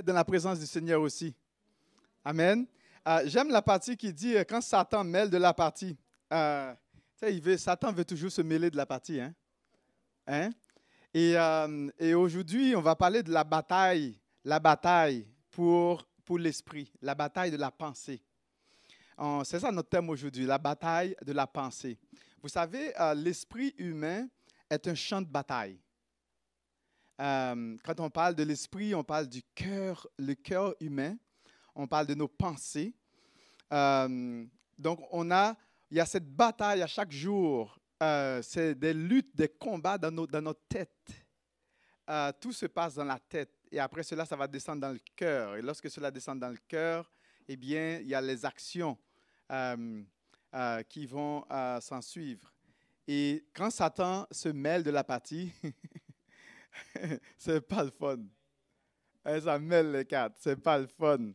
dans la présence du Seigneur aussi. Amen. Euh, j'aime la partie qui dit euh, quand Satan mêle de la partie. Euh, il Satan veut toujours se mêler de la partie. Hein? Hein? Et, et aujourd'hui, on va parler de la bataille, la bataille pour, pour l'esprit, la bataille de la pensée. C'est ça notre thème aujourd'hui, la bataille de la pensée. Vous savez, l'esprit humain est un champ de bataille. Euh, quand on parle de l'esprit, on parle du cœur, le cœur humain. On parle de nos pensées. Euh, donc, on a, il y a cette bataille à chaque jour. Euh, c'est des luttes, des combats dans, nos, dans notre tête. tout se passe dans la tête. Et après cela, ça va descendre dans le cœur. Et lorsque cela descend dans le cœur, eh bien, il y a les actions qui vont s'en suivre. Et quand Satan se mêle de la partie, c'est pas le fun. Ça mêle les quatre, c'est pas le fun.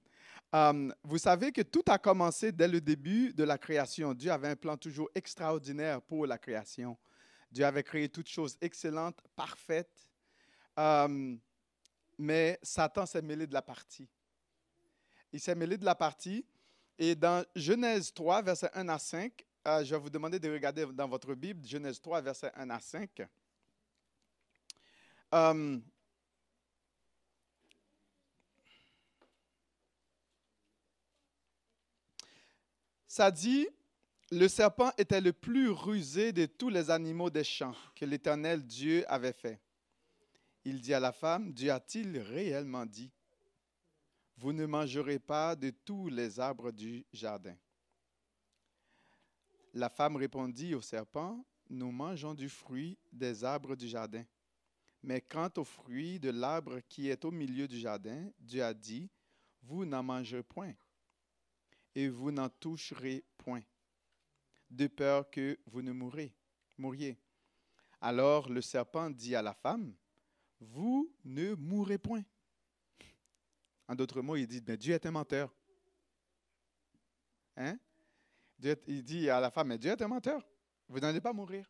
Um, vous savez que tout a commencé dès le début de la création. Dieu avait un plan toujours extraordinaire pour la création. Dieu avait créé toutes choses excellentes, parfaites. Um, mais Satan s'est mêlé de la partie. Il s'est mêlé de la partie. Et dans Genèse 3, versets 1 à 5, euh, je vais vous demander de regarder dans votre Bible, Genèse 3, versets 1 à 5. Um, ça dit, le serpent était le plus rusé de tous les animaux des champs que l'Éternel Dieu avait fait. Il dit à la femme, Dieu a-t-il réellement dit, vous ne mangerez pas de tous les arbres du jardin? La femme répondit au serpent, nous mangeons du fruit des arbres du jardin. Mais quant au fruit de l'arbre qui est au milieu du jardin, Dieu a dit, vous n'en mangerez point, et vous n'en toucherez point, de peur que vous ne mourrez, mouriez. Alors le serpent dit à la femme, vous ne mourrez point. En d'autres mots, il dit, mais Dieu est un menteur. Hein? il dit à la femme, mais Dieu est un menteur. Vous n'allez pas mourir.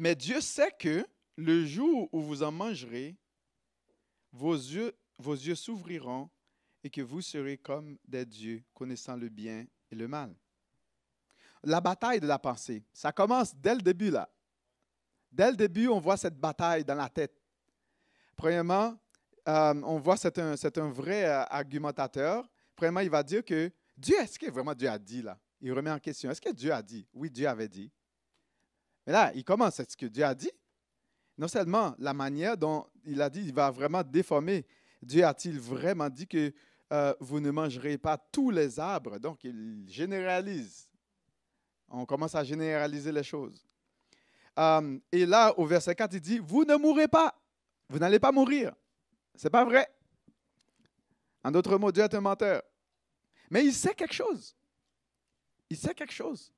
Mais Dieu sait que le jour où vous en mangerez, vos yeux, vos yeux s'ouvriront et que vous serez comme des dieux, connaissant le bien et le mal. La bataille de la pensée, ça commence dès le début là. Dès le début, on voit cette bataille dans la tête. Premièrement, euh, on voit c'est un, c'est un vrai euh, argumentateur. Premièrement, il va dire que Dieu, est-ce que vraiment Dieu a dit là? Il remet en question, est-ce que Dieu a dit? Oui, Dieu avait dit. Mais là, il commence, c'est ce que Dieu a dit. Non seulement la manière dont il a dit, il va vraiment déformer. Dieu a-t-il vraiment dit que euh, vous ne mangerez pas tous les arbres? Donc, il généralise. On commence à généraliser les choses. Euh, et là, au verset 4, il dit, vous ne mourrez pas. Vous n'allez pas mourir. Ce n'est pas vrai. En d'autres mots, Dieu est un menteur. Mais il sait quelque chose. Il sait quelque chose.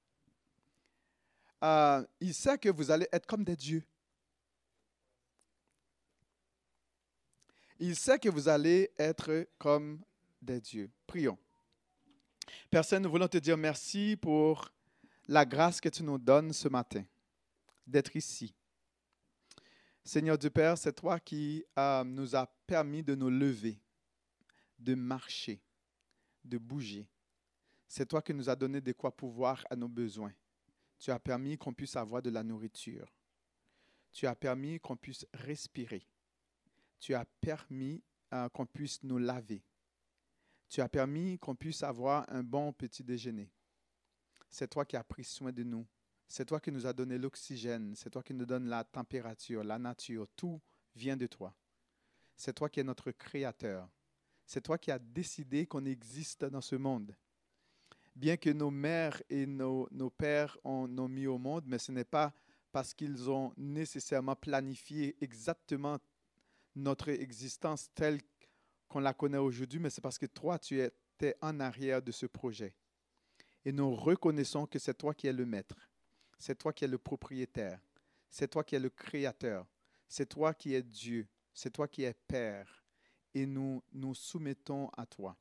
Euh, il sait que vous allez être comme des dieux. Il sait que vous allez être comme des dieux. Prions. Personne, nous voulons te dire merci pour la grâce que tu nous donnes ce matin d'être ici. Seigneur Dieu Père, c'est toi qui euh, nous as permis de nous lever, de marcher, de bouger. C'est toi qui nous as donné de quoi pouvoir à nos besoins. Tu as permis qu'on puisse avoir de la nourriture. Tu as permis qu'on puisse respirer. Tu as permis euh, qu'on puisse nous laver. Tu as permis qu'on puisse avoir un bon petit déjeuner. C'est toi qui as pris soin de nous. C'est toi qui nous as donné l'oxygène. C'est toi qui nous donne la température, la nature. Tout vient de toi. C'est toi qui es notre créateur. C'est toi qui as décidé qu'on existe dans ce monde bien que nos mères et nos, pères ont, nous mis au monde, mais ce n'est pas parce qu'ils ont nécessairement planifié exactement notre existence telle qu'on la connaît aujourd'hui, mais c'est parce que toi, tu étais en arrière de ce projet. Et nous reconnaissons que c'est toi qui es le maître, c'est toi qui es le propriétaire, c'est toi qui es le créateur, c'est toi qui es Dieu, c'est toi qui es Père. Et nous nous soumettons à toi.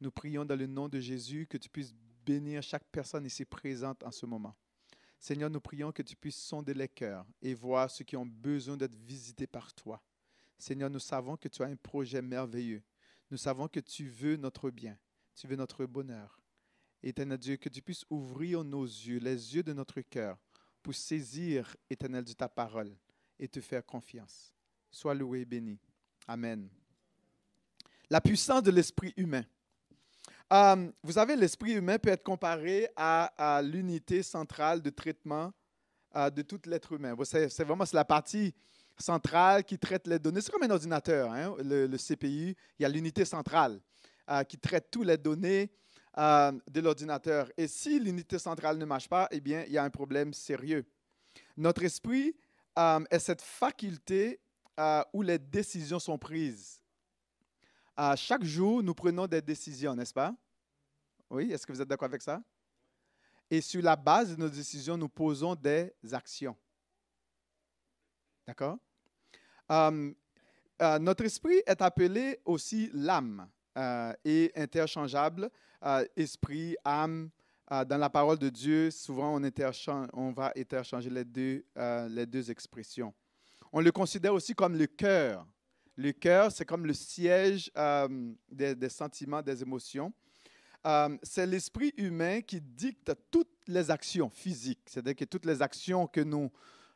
Nous prions dans le nom de Jésus que tu puisses bénir chaque personne ici présente en ce moment. Seigneur, nous prions que tu puisses sonder les cœurs et voir ceux qui ont besoin d'être visités par toi. Seigneur, nous savons que tu as un projet merveilleux. Nous savons que tu veux notre bien, tu veux notre bonheur. Éternel Dieu, que tu puisses ouvrir nos yeux, les yeux de notre cœur, pour saisir, Éternel Dieu, ta parole et te faire confiance. Sois loué et béni. Amen. La puissance de l'esprit humain. Euh, vous savez, l'esprit humain peut être comparé à, l'unité centrale de traitement euh, de tout l'être humain. C'est vraiment la partie centrale qui traite les données. C'est comme un ordinateur, hein, le, CPU. Il y a l'unité centrale euh, qui traite toutes les données de l'ordinateur. Et si l'unité centrale ne marche pas, eh bien, il y a un problème sérieux. Notre esprit est cette faculté où les décisions sont prises chaque jour, nous prenons des décisions, n'est-ce pas? Oui, est-ce que vous êtes d'accord avec ça? Et sur la base de nos décisions, nous posons des actions. D'accord? Euh, euh, notre esprit est appelé aussi l'âme euh, et interchangeable. esprit, âme, dans la parole de Dieu, souvent on, on va interchanger les deux, les deux expressions. On le considère aussi comme le cœur le cœur, c'est comme le siège euh, des, sentiments, des émotions. Euh, c'est l'esprit humain qui dicte toutes les actions physiques. C'est-à-dire que toutes les actions que nous,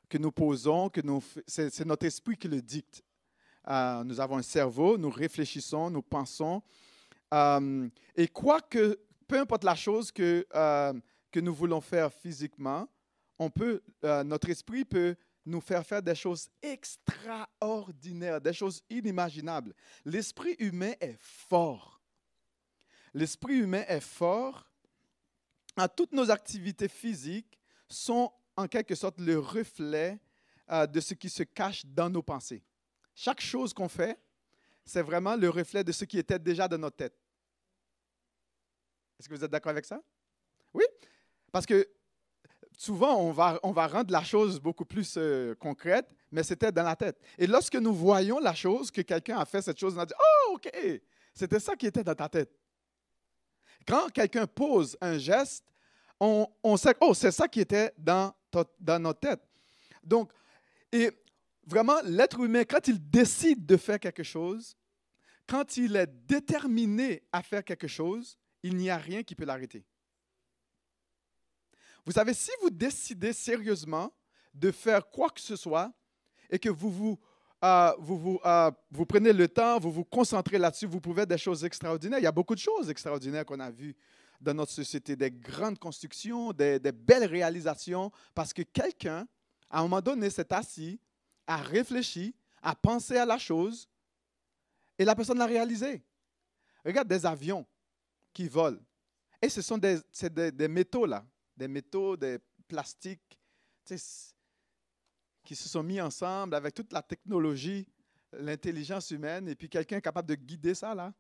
que nous posons, que nous, c'est, notre esprit qui le dicte. Euh, nous avons un cerveau, nous réfléchissons, nous pensons. et quoi que, peu importe la chose que, que nous voulons faire physiquement, on peut, notre esprit peut nous faire faire des choses extraordinaires, des choses inimaginables. L'esprit humain est fort. L'esprit humain est fort. À toutes nos activités physiques sont en quelque sorte le reflet euh, de ce qui se cache dans nos pensées. Chaque chose qu'on fait, c'est vraiment le reflet de ce qui était déjà dans notre tête. Est-ce que vous êtes d'accord avec ça? Oui, parce que souvent, on va, rendre la chose beaucoup plus euh, concrète, mais c'était dans la tête. Et lorsque nous voyons la chose, que quelqu'un a fait cette chose, on a dit, oh, OK, c'était ça qui était dans ta tête. Quand quelqu'un pose un geste, on, on sait, oh, c'est ça qui était dans, dans notre tête. Donc, et vraiment, l'être humain, quand il décide de faire quelque chose, quand il est déterminé à faire quelque chose, il n'y a rien qui peut l'arrêter. Vous savez, si vous décidez sérieusement de faire quoi que ce soit et que vous vous, euh, vous, euh, vous, prenez le temps, vous vous concentrez là-dessus, vous pouvez des choses extraordinaires. Il y a beaucoup de choses extraordinaires qu'on a vues dans notre société, des grandes constructions, des, belles réalisations, parce que quelqu'un, à un moment donné, s'est assis, a réfléchi, a pensé à la chose, et la personne l'a réalisé. Regarde des avions qui volent. Et ce sont des, des, des métaux là des métaux, des plastiques qui se sont mis ensemble avec toute la technologie, l'intelligence humaine, et puis quelqu'un capable de guider ça là.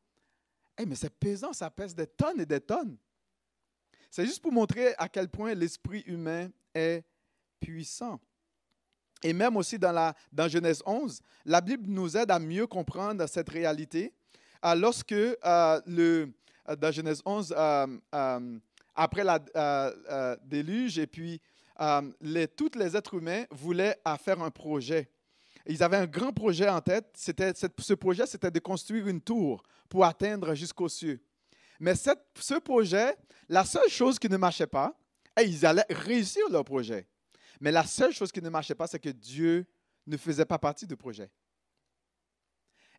Hey, mais c'est pesant, ça pèse des tonnes et des tonnes. C'est juste pour montrer à quel point l'esprit humain est puissant. Et même aussi dans, la, dans Genèse 11, la Bible nous aide à mieux comprendre cette réalité. Euh, lorsque euh, euh, dans Genèse 11, après le euh, euh, déluge, et puis euh, les, tous les êtres humains voulaient faire un projet. Ils avaient un grand projet en tête. C'était, ce projet, c'était de construire une tour pour atteindre jusqu'aux cieux. Mais ce projet, la seule chose qui ne marchait pas, et ils allaient réussir leur projet. Mais la seule chose qui ne marchait pas, c'est que Dieu ne faisait pas partie du projet.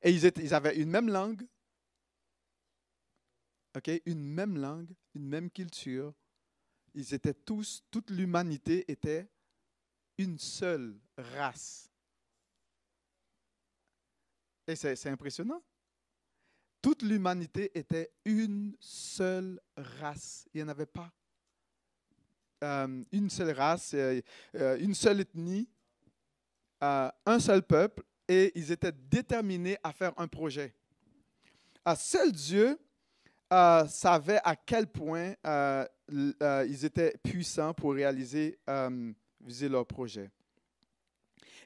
Et ils avaient une même langue, une même langue, une même culture. Ils étaient tous, toute l'humanité était une seule race. Et c'est impressionnant. Toute l'humanité était une seule race. Il n'y en avait pas euh, une seule race, euh, euh, une seule ethnie, un seul peuple, et ils étaient déterminés à faire un projet. À seul Dieu euh, savaient à quel point euh, euh, ils étaient puissants pour réaliser viser leur projet.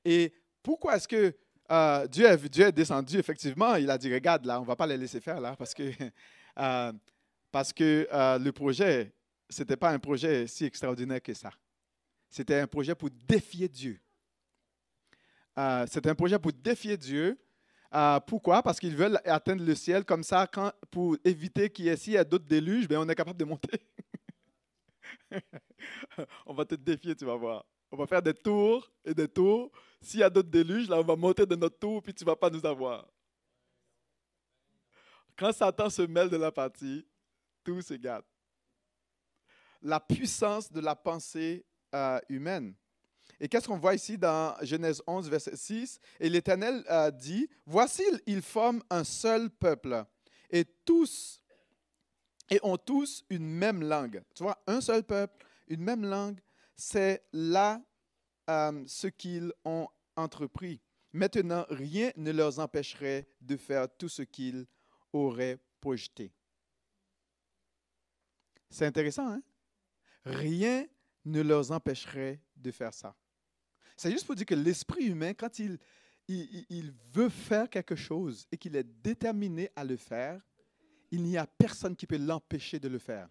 Et pourquoi est-ce que Dieu, est, descendu, effectivement, il a dit, regarde, là, on ne va pas les laisser faire, là, parce que, parce que le projet, ce n'était pas un projet si extraordinaire que ça. C'était un projet pour défier Dieu. C'était un projet pour défier Dieu Euh, pourquoi? Parce qu'ils veulent atteindre le ciel comme ça, pour éviter qu'il y ait, d'autres déluges, ben, on est capable de monter. on va te défier, tu vas voir. On va faire des tours et des tours. S'il y a d'autres déluges, là, on va monter de notre tour, puis tu ne vas pas nous avoir. Quand Satan se mêle de la partie, tout se gâte. La puissance de la pensée euh, humaine. Et qu'est-ce qu'on voit ici dans Genèse 11, verset 6 Et l'Éternel dit, voici, ils forment un seul peuple, et tous, et ont tous une même langue. Tu vois, un seul peuple, une même langue, c'est là euh, ce qu'ils ont entrepris. Maintenant, rien ne leur empêcherait de faire tout ce qu'ils auraient projeté. C'est intéressant, hein? Rien ne leur empêcherait de faire ça. C'est juste pour dire que l'esprit humain, quand il, veut faire quelque chose et qu'il est déterminé à le faire, il n'y a personne qui peut l'empêcher de le faire.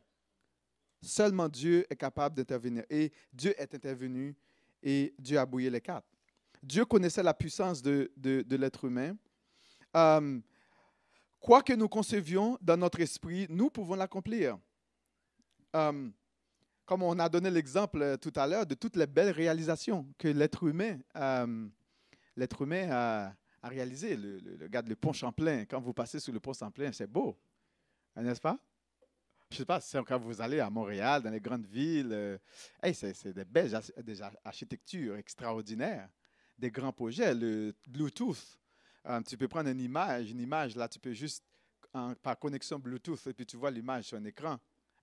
Seulement Dieu est capable d'intervenir. Et Dieu est intervenu et Dieu a bouillé les cartes. Dieu connaissait la puissance de, de, l'être humain. Euh, quoi que nous concevions dans notre esprit, nous pouvons l'accomplir. Euh, comme on a donné l'exemple euh, tout à l'heure de toutes les belles réalisations que l'être humain, euh, humain a, réalisées. Le, le, le, le pont Champlain, quand vous passez sur le pont Champlain, c'est beau, hein, n'est-ce pas? Je ne sais pas, quand vous allez à Montréal, dans les grandes villes, euh, c'est, des belles des architectures extraordinaires, des grands projets. Le Bluetooth, tu peux prendre une image, une image, là, tu peux juste, par connexion Bluetooth, et puis tu vois l'image sur un écran.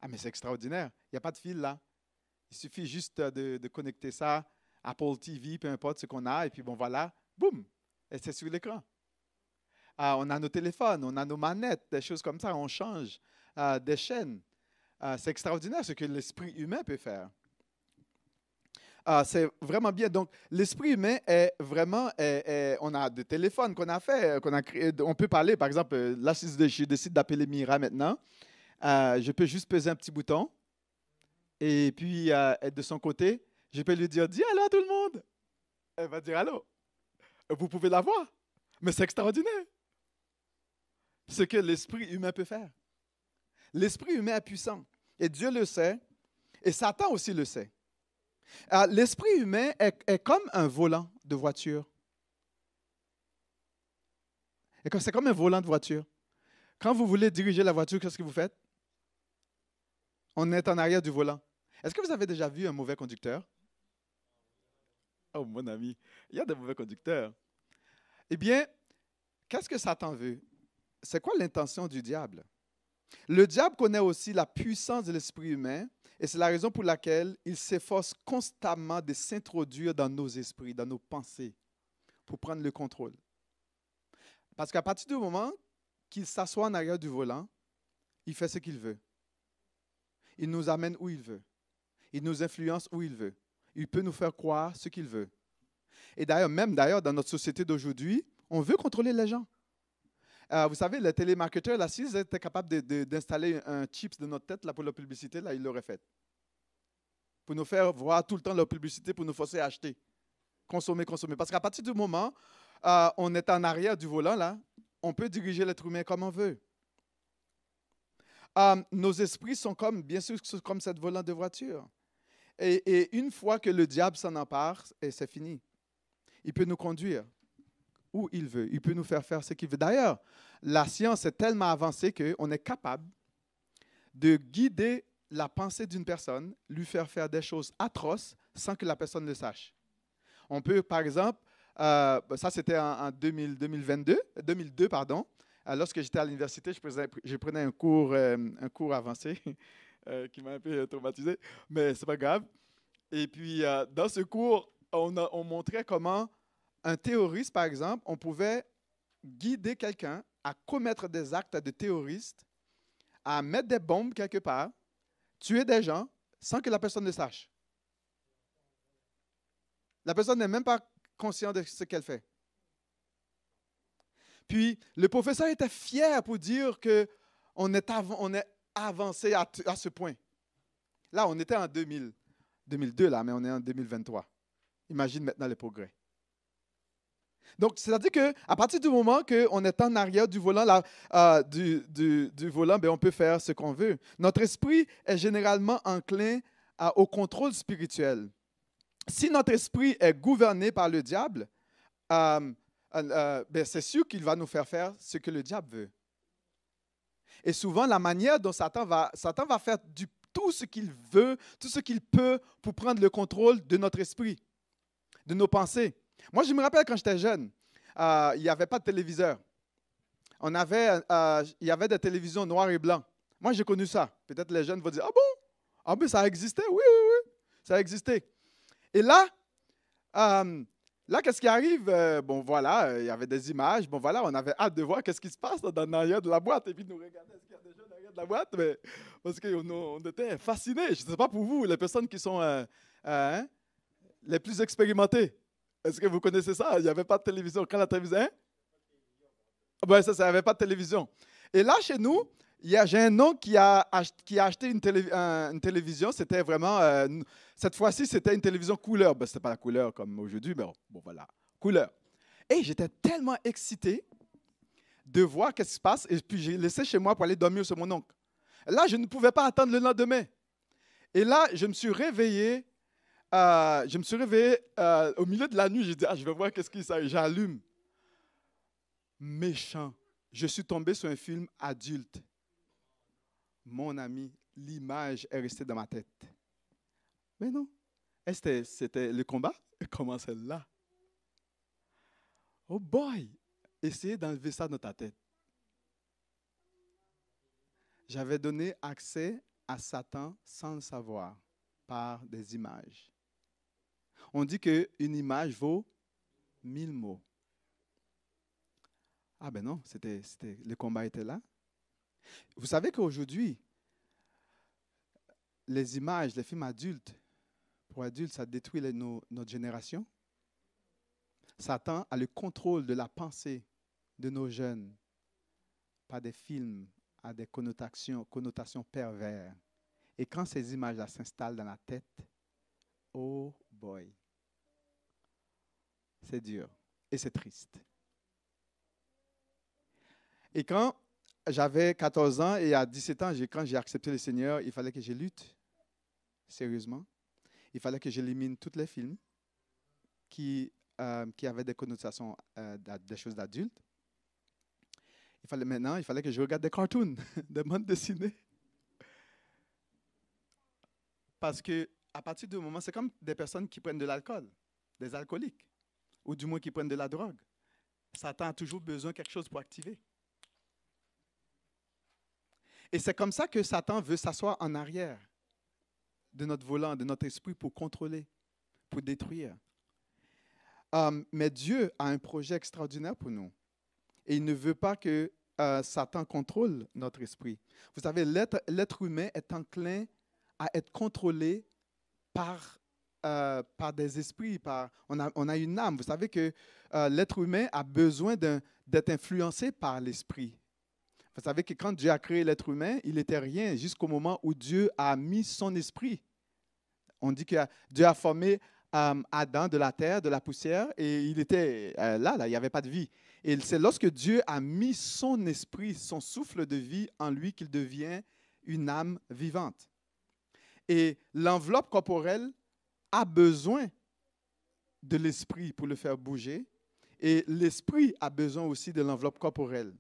Ah, mais c'est extraordinaire. Il n'y a pas de fil là. Il suffit juste de, connecter ça, Apple TV, peu importe ce qu'on a, et puis bon, voilà, boum, et c'est sur l'écran. Ah, on a nos téléphones, on a nos manettes, des choses comme ça, on change ah, des chaînes. Ah, c'est extraordinaire ce que l'esprit humain peut faire. c'est vraiment bien. Donc, l'esprit humain est vraiment. on a des téléphones qu'on a fait, qu'on a créé. On peut parler, par exemple, là, si je décide d'appeler Mira maintenant, euh, je peux juste peser un petit bouton et puis euh, être de son côté. Je peux lui dire Dis allô tout le monde. Elle va dire allô. Vous pouvez la voir. Mais c'est extraordinaire. Ce que l'esprit humain peut faire. L'esprit humain est puissant. Et Dieu le sait. Et Satan aussi le sait. Euh, l'esprit humain est, comme un volant de voiture. C'est comme un volant de voiture. Quand vous voulez diriger la voiture, qu'est-ce que vous faites? On est en arrière du volant. Est-ce que vous avez déjà vu un mauvais conducteur? Oh, mon ami, il y a des mauvais conducteurs. Eh bien, qu'est-ce que Satan veut? C'est quoi l'intention du diable? Le diable connaît aussi la puissance de l'esprit humain et c'est la raison pour laquelle il s'efforce constamment de s'introduire dans nos esprits, dans nos pensées, pour prendre le contrôle. Parce qu'à partir du moment qu'il s'assoit en arrière du volant, il fait ce qu'il veut. Il nous amène où il veut. Il nous influence où il veut. Il peut nous faire croire ce qu'il veut. Et d'ailleurs, même d'ailleurs, dans notre société d'aujourd'hui, on veut contrôler les gens. Euh, vous savez, les télémarketeurs, là, s'ils étaient capables d'installer un chips de notre tête là, pour la publicité, là, ils l'auraient fait. Pour nous faire voir tout le temps leur publicité, pour nous forcer à acheter. Consommer, consommer. Parce qu'à partir du moment où euh, on est en arrière du volant, là, on peut diriger l'être humain comme on veut. Euh, nos esprits sont comme, bien sûr, comme cette volant de voiture. Et, une fois que le diable s'en empare, c'est fini. Il peut nous conduire où il veut. Il peut nous faire faire ce qu'il veut. D'ailleurs, la science est tellement avancée qu'on est capable de guider la pensée d'une personne, lui faire faire des choses atroces sans que la personne le sache. On peut, par exemple, euh, ça c'était en, 2022, 2002, pardon, lorsque j'étais à l'université, je, prenais un cours, euh, avancé euh, qui m'a un peu traumatisé, mais c'est pas grave. Et puis, dans ce cours, on, on montrait comment un terroriste, par exemple, on pouvait guider quelqu'un à commettre des actes de terroriste, à mettre des bombes quelque part, tuer des gens sans que la personne ne sache. La personne n'est même pas consciente de ce qu'elle fait. Puis le professeur était fier pour dire qu'on est, on est avancé à, ce point. Là, on était en 2000, 2002, là, mais on est en 2023. Imagine maintenant les progrès. Donc, c'est-à-dire qu'à partir du moment qu'on est en arrière du volant, là, euh, du, du, volant, ben, on peut faire ce qu'on veut. Notre esprit est généralement enclin à, au contrôle spirituel. Si notre esprit est gouverné par le diable, euh, euh, ben, c'est sûr qu'il va nous faire faire ce que le diable veut. Et souvent, la manière dont Satan va, Satan va faire tout ce qu'il veut, tout ce qu'il peut pour prendre le contrôle de notre esprit, de nos pensées. Moi, je me rappelle quand j'étais jeune, euh, il n'y avait pas de téléviseur. On avait, euh, il y avait des télévisions noires et blancs. Moi, j'ai connu ça. Peut-être les jeunes vont dire Ah bon? Ah, mais ça existait Oui, oui, oui. Ça existait. Et là, là, qu'est-ce qui arrive? Bon, voilà, il y avait des images. Bon, voilà, on avait hâte de voir qu'est-ce qui se passe dans l'arrière de la boîte. Et puis, nous regarder ce qu'il y a jeunes derrière de la boîte? Mais, parce qu'on on était fascinés. Je ne sais pas pour vous, les personnes qui sont hein, les plus expérimentées. Est-ce que vous connaissez ça? Il n'y avait pas de télévision. Quand la télévision. Hein? Ben, ça, ça n'avait pas de télévision. Et là, chez nous, j'ai un nom qui a, acheté une télévision. C'était vraiment. Cette fois-ci, c'était une télévision couleur. Ben, ce n'était pas la couleur comme aujourd'hui, mais bon, voilà. Couleur. Et j'étais tellement excité de voir ce qui se passe. Et puis, j'ai laissé chez moi pour aller dormir sur mon oncle. Là, je ne pouvais pas attendre le lendemain. Et là, je me suis réveillé euh, je me suis réveillé euh, au milieu de la nuit. J'ai dit, ah, je vais voir qu'est-ce qui ça. J'allume. Méchant. Je suis tombé sur un film adulte. Mon ami, l'image est restée dans ma tête. Mais non. C'était le combat? Comment c'est là? Oh boy! Essayez d'enlever ça dans ta tête. J'avais donné accès à Satan sans le savoir par des images. On dit qu'une image vaut mille mots. Ah ben non, c'était, le combat était là. Vous savez qu'aujourd'hui, les images, les films adultes, pour adultes, ça détruit notre génération. Satan a le contrôle de la pensée de nos jeunes par des films à des connotations, connotations pervers. Et quand ces images-là s'installent dans la tête, oh boy, c'est dur et c'est triste. Et quand j'avais 14 ans et à 17 ans, quand j'ai accepté le Seigneur, il fallait que je lutte sérieusement. Il fallait que j'élimine tous les films qui, euh, qui avaient des connotations euh, des choses d'adultes. Il fallait maintenant, il fallait que je regarde des cartoons, des bandes dessinées. Parce que à partir du moment, c'est comme des personnes qui prennent de l'alcool, des alcooliques ou du moins qui prennent de la drogue. Satan a toujours besoin de quelque chose pour activer. Et c'est comme ça que Satan veut s'asseoir en arrière de notre volant, de notre esprit pour contrôler, pour détruire. Um, mais Dieu a un projet extraordinaire pour nous. Et il ne veut pas que uh, Satan contrôle notre esprit. Vous savez, l'être humain est enclin à être contrôlé par euh, par des esprits, par, on, a, on a une âme. Vous savez que euh, l'être humain a besoin d'être influencé par l'esprit. Vous savez que quand Dieu a créé l'être humain, il n'était rien jusqu'au moment où Dieu a mis son esprit. On dit que Dieu a formé euh, Adam de la terre, de la poussière, et il était là, là, il n'y avait pas de vie. Et c'est lorsque Dieu a mis son esprit, son souffle de vie en lui qu'il devient une âme vivante. Et l'enveloppe corporelle a besoin de l'esprit pour le faire bouger et l'esprit a besoin aussi de l'enveloppe corporelle.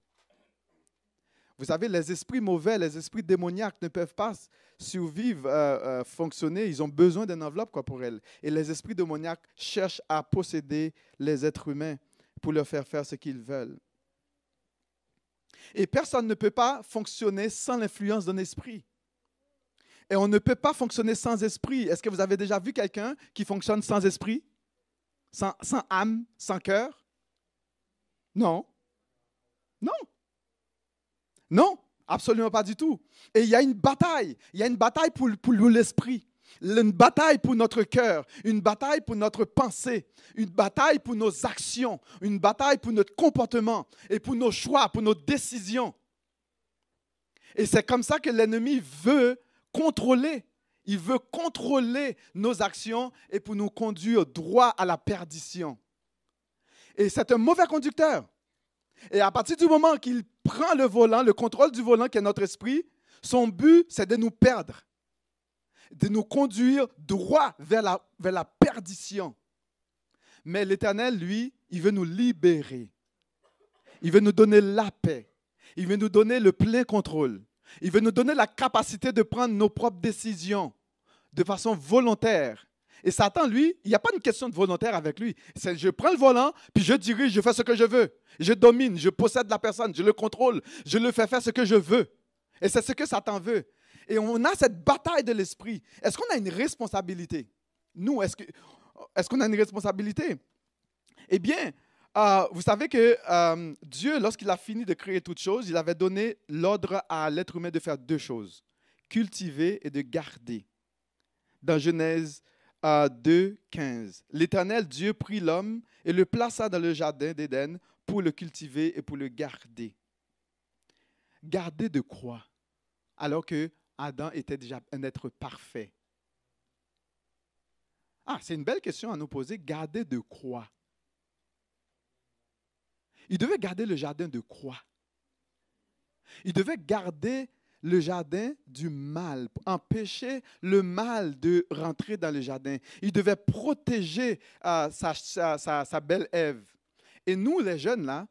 Vous savez, les esprits mauvais, les esprits démoniaques ne peuvent pas survivre, euh, euh, fonctionner. Ils ont besoin d'une enveloppe corporelle. Et les esprits démoniaques cherchent à posséder les êtres humains pour leur faire faire ce qu'ils veulent. Et personne ne peut pas fonctionner sans l'influence d'un esprit. Et on ne peut pas fonctionner sans esprit. Est-ce que vous avez déjà vu quelqu'un qui fonctionne sans esprit? Sans, sans âme, sans cœur? Non. Non. Non, absolument pas du tout. Et il y a une bataille. Il y a une bataille pour, pour l'esprit. Une bataille pour notre cœur, une bataille pour notre pensée, une bataille pour nos actions, une bataille pour notre comportement et pour nos choix, pour nos décisions. Et c'est comme ça que l'ennemi veut contrôler. Il veut contrôler nos actions et pour nous conduire droit à la perdition. Et c'est un mauvais conducteur. Et à partir du moment qu'il prend le volant, le contrôle du volant qui est notre esprit, son but, c'est de nous perdre, de nous conduire droit vers la, vers la perdition. Mais l'Éternel, lui, il veut nous libérer. Il veut nous donner la paix. Il veut nous donner le plein contrôle. Il veut nous donner la capacité de prendre nos propres décisions de façon volontaire. Et Satan, lui, il n'y a pas une question de volontaire avec lui. C'est je prends le volant, puis je dirige, je fais ce que je veux. Je domine, je possède la personne, je le contrôle, je le fais faire ce que je veux. Et c'est ce que Satan veut. Et on a cette bataille de l'esprit. Est-ce qu'on a une responsabilité? Nous, est-ce qu'on a une responsabilité? Eh bien, euh, vous savez que euh, Dieu, lorsqu'il a fini de créer toutes choses, il avait donné l'ordre à l'être humain de faire deux choses, cultiver et de garder. Dans Genèse 2, euh, 15, l'Éternel Dieu prit l'homme et le plaça dans le jardin d'Éden pour le cultiver et pour le garder. Garder de quoi? Alors que Adam était déjà un être parfait. Ah, c'est une belle question à nous poser. Garder de quoi? Il devait garder le jardin de quoi? Il devait garder le jardin du mal, empêcher le mal de rentrer dans le jardin. Il devait protéger euh, sa, belle Ève. Et nous, les jeunes, là,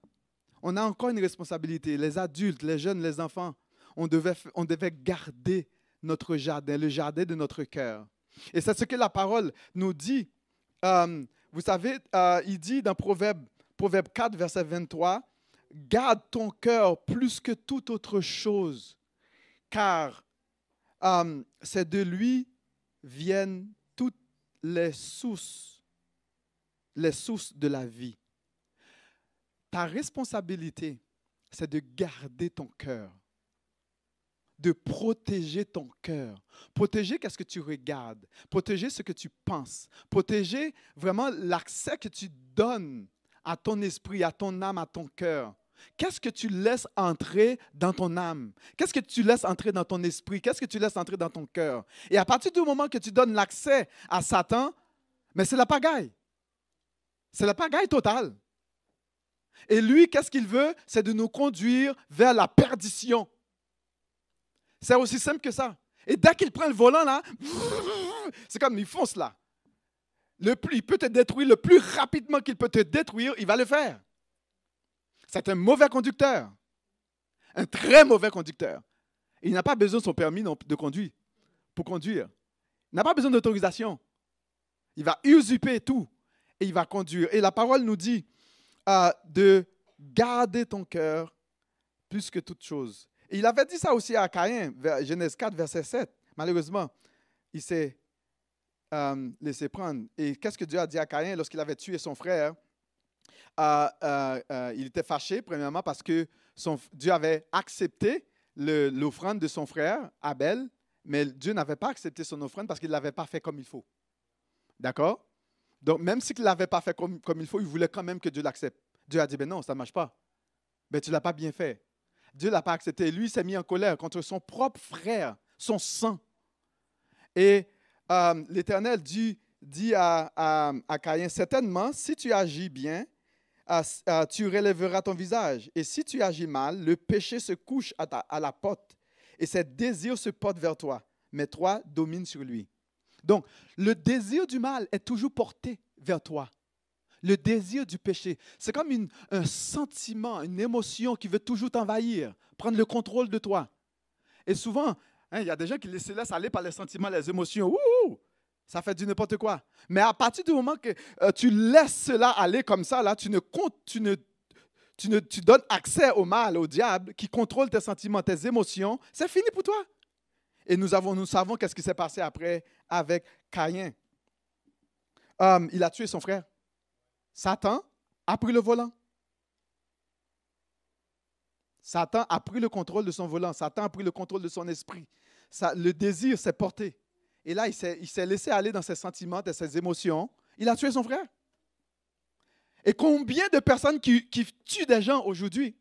on a encore une responsabilité. Les adultes, les jeunes, les enfants, on devait, on devait garder notre jardin, le jardin de notre cœur. Et c'est ce que la parole nous dit. Euh, vous savez, euh, il dit dans Proverbe Proverbe 4, verset 23, Garde ton cœur plus que toute autre chose, car euh, c'est de lui viennent toutes les sources, les sources de la vie. Ta responsabilité, c'est de garder ton cœur, de protéger ton cœur, protéger qu'est-ce que tu regardes, protéger ce que tu penses, protéger vraiment l'accès que tu donnes à ton esprit, à ton âme, à ton cœur. Qu'est-ce que tu laisses entrer dans ton âme? Qu'est-ce que tu laisses entrer dans ton esprit? Qu'est-ce que tu laisses entrer dans ton cœur? Et à partir du moment que tu donnes l'accès à Satan, mais c'est la pagaille. C'est la pagaille totale. Et lui, qu'est-ce qu'il veut? C'est de nous conduire vers la perdition. C'est aussi simple que ça. Et dès qu'il prend le volant, là, c'est comme il fonce là le plus, il peut te détruire le plus rapidement qu'il peut te détruire, il va le faire. C'est un mauvais conducteur. Un très mauvais conducteur. Il n'a pas besoin de son permis de conduire pour conduire. Il n'a pas besoin d'autorisation. Il va usurper tout et il va conduire. Et la parole nous dit euh, de garder ton cœur plus que toute chose. Et il avait dit ça aussi à Caïn, Genèse 4, verset 7. Malheureusement, il s'est euh, laisser prendre. Et qu'est-ce que Dieu a dit à Caïn lorsqu'il avait tué son frère? Euh, euh, il était fâché, premièrement, parce que Dieu avait accepté l'offrande de son frère, Abel, mais Dieu n'avait pas accepté son offrande parce qu'il ne l'avait pas fait comme il faut. D'accord? Donc, même s'il ne l'avait pas fait comme, comme, il faut, il voulait quand même que Dieu l'accepte. Dieu a dit, ben non, ça ne marche pas. Ben, tu ne l'as pas bien fait. Dieu ne l'a pas accepté. Lui, s'est mis en colère contre son propre frère, son sang. Et euh, l'Éternel dit, dit à, à, Caïn, certainement, si tu agis bien, tu relèveras ton visage. Et si tu agis mal, le péché se couche à, la porte et ses désirs se portent vers toi, mais toi domines sur lui. Donc, le désir du mal est toujours porté vers toi. Le désir du péché, c'est comme un sentiment, une émotion qui veut toujours t'envahir, prendre le contrôle de toi. Et souvent, Hein, il y a des gens qui se laissent aller par les sentiments, les émotions. Ça fait du n'importe quoi. Mais à partir du moment que euh, tu laisses cela aller comme ça, là, tu ne tu ne, tu ne tu donnes accès au mal, au diable, qui contrôle tes sentiments, tes émotions, c'est fini pour toi. Et nous, avons, nous savons qu'est-ce qui s'est passé après avec Caïn. Um, il a tué son frère. Satan a pris le volant. Satan a pris le contrôle de son volant. Satan a pris le contrôle de son esprit le désir s'est porté. Et là, il s'est laissé aller dans ses sentiments, dans ses émotions. Il a tué son frère. Et combien de personnes qui, tuent des gens aujourd'hui?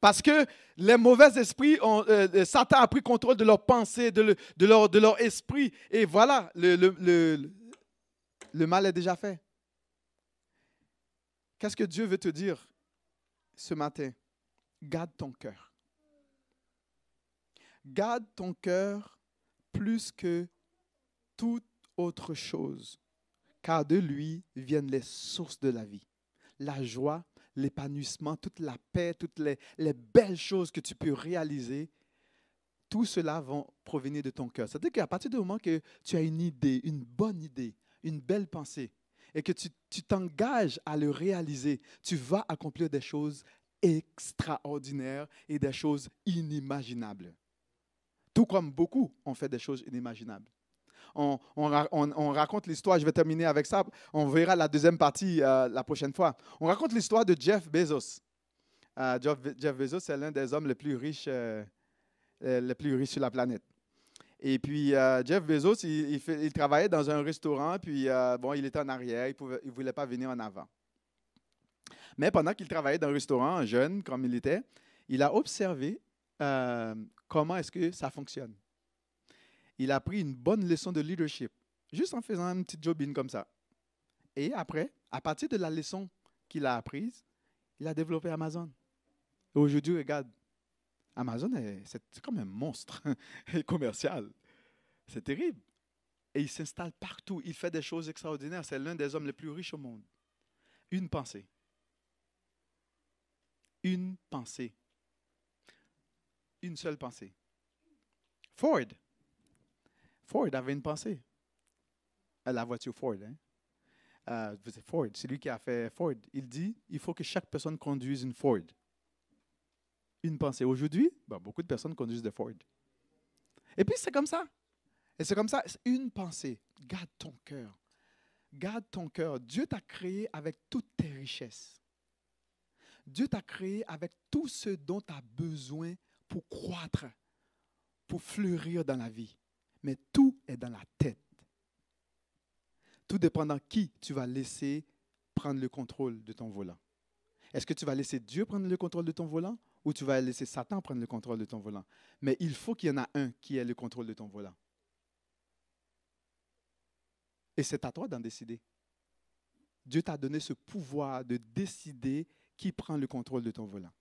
Parce que les mauvais esprits, euh, euh, Satan a pris contrôle de leurs pensées, de, leur, esprit. Et voilà, le mal est déjà fait. Qu'est-ce que Dieu veut te dire ce matin? Garde ton cœur. Garde ton cœur plus que toute autre chose, car de lui viennent les sources de la vie. La joie, l'épanouissement, toute la paix, toutes les, belles choses que tu peux réaliser, tout cela va provenir de ton cœur. C'est-à-dire qu'à partir du moment que tu as une idée, une bonne idée, une belle pensée, et que tu t'engages à le réaliser, tu vas accomplir des choses extraordinaires et des choses inimaginables. Tout comme beaucoup ont fait des choses inimaginables. On, raconte l'histoire, je vais terminer avec ça, on verra la deuxième partie euh, la prochaine fois. On raconte l'histoire de Jeff Bezos. Euh, Jeff, Bezos, c'est l'un des hommes les plus riches, euh, les plus riches sur la planète. Et puis, Jeff Bezos, il, travaillait dans un restaurant, puis bon, il était en arrière, il ne voulait pas venir en avant. Mais pendant qu'il travaillait dans le restaurant, jeune comme il était, il a observé comment est-ce que ça fonctionne. Il a pris une bonne leçon de leadership, juste en faisant un petit jobin comme ça. Et après, à partir de la leçon qu'il a apprise, il a développé Amazon. Aujourd'hui, regarde, Amazon, c'est comme un monstre commercial. C'est terrible. Et il s'installe partout. Il fait des choses extraordinaires. C'est l'un des hommes les plus riches au monde. Une pensée. Une pensée une seule pensée. Ford. Ford avait une pensée. Euh, la voiture Ford. Hein? Euh, Ford, c'est lui qui a fait Ford. Il dit il faut que chaque personne conduise une Ford. Une pensée. Aujourd'hui, ben, beaucoup de personnes conduisent des Ford. Et puis c'est comme ça. Et c'est comme ça, une pensée. Garde ton cœur. Garde ton cœur. Dieu t'a créé avec toutes tes richesses. Dieu t'a créé avec tout ce dont tu as besoin pour croître, pour fleurir dans la vie. Mais tout est dans la tête. Tout dépendant qui tu vas laisser prendre le contrôle de ton volant. Est-ce que tu vas laisser Dieu prendre le contrôle de ton volant ou tu vas laisser Satan prendre le contrôle de ton volant? Mais il faut qu'il y en a un qui ait le contrôle de ton volant. Et c'est à toi d'en décider. Dieu t'a donné ce pouvoir de décider qui prend le contrôle de ton volant.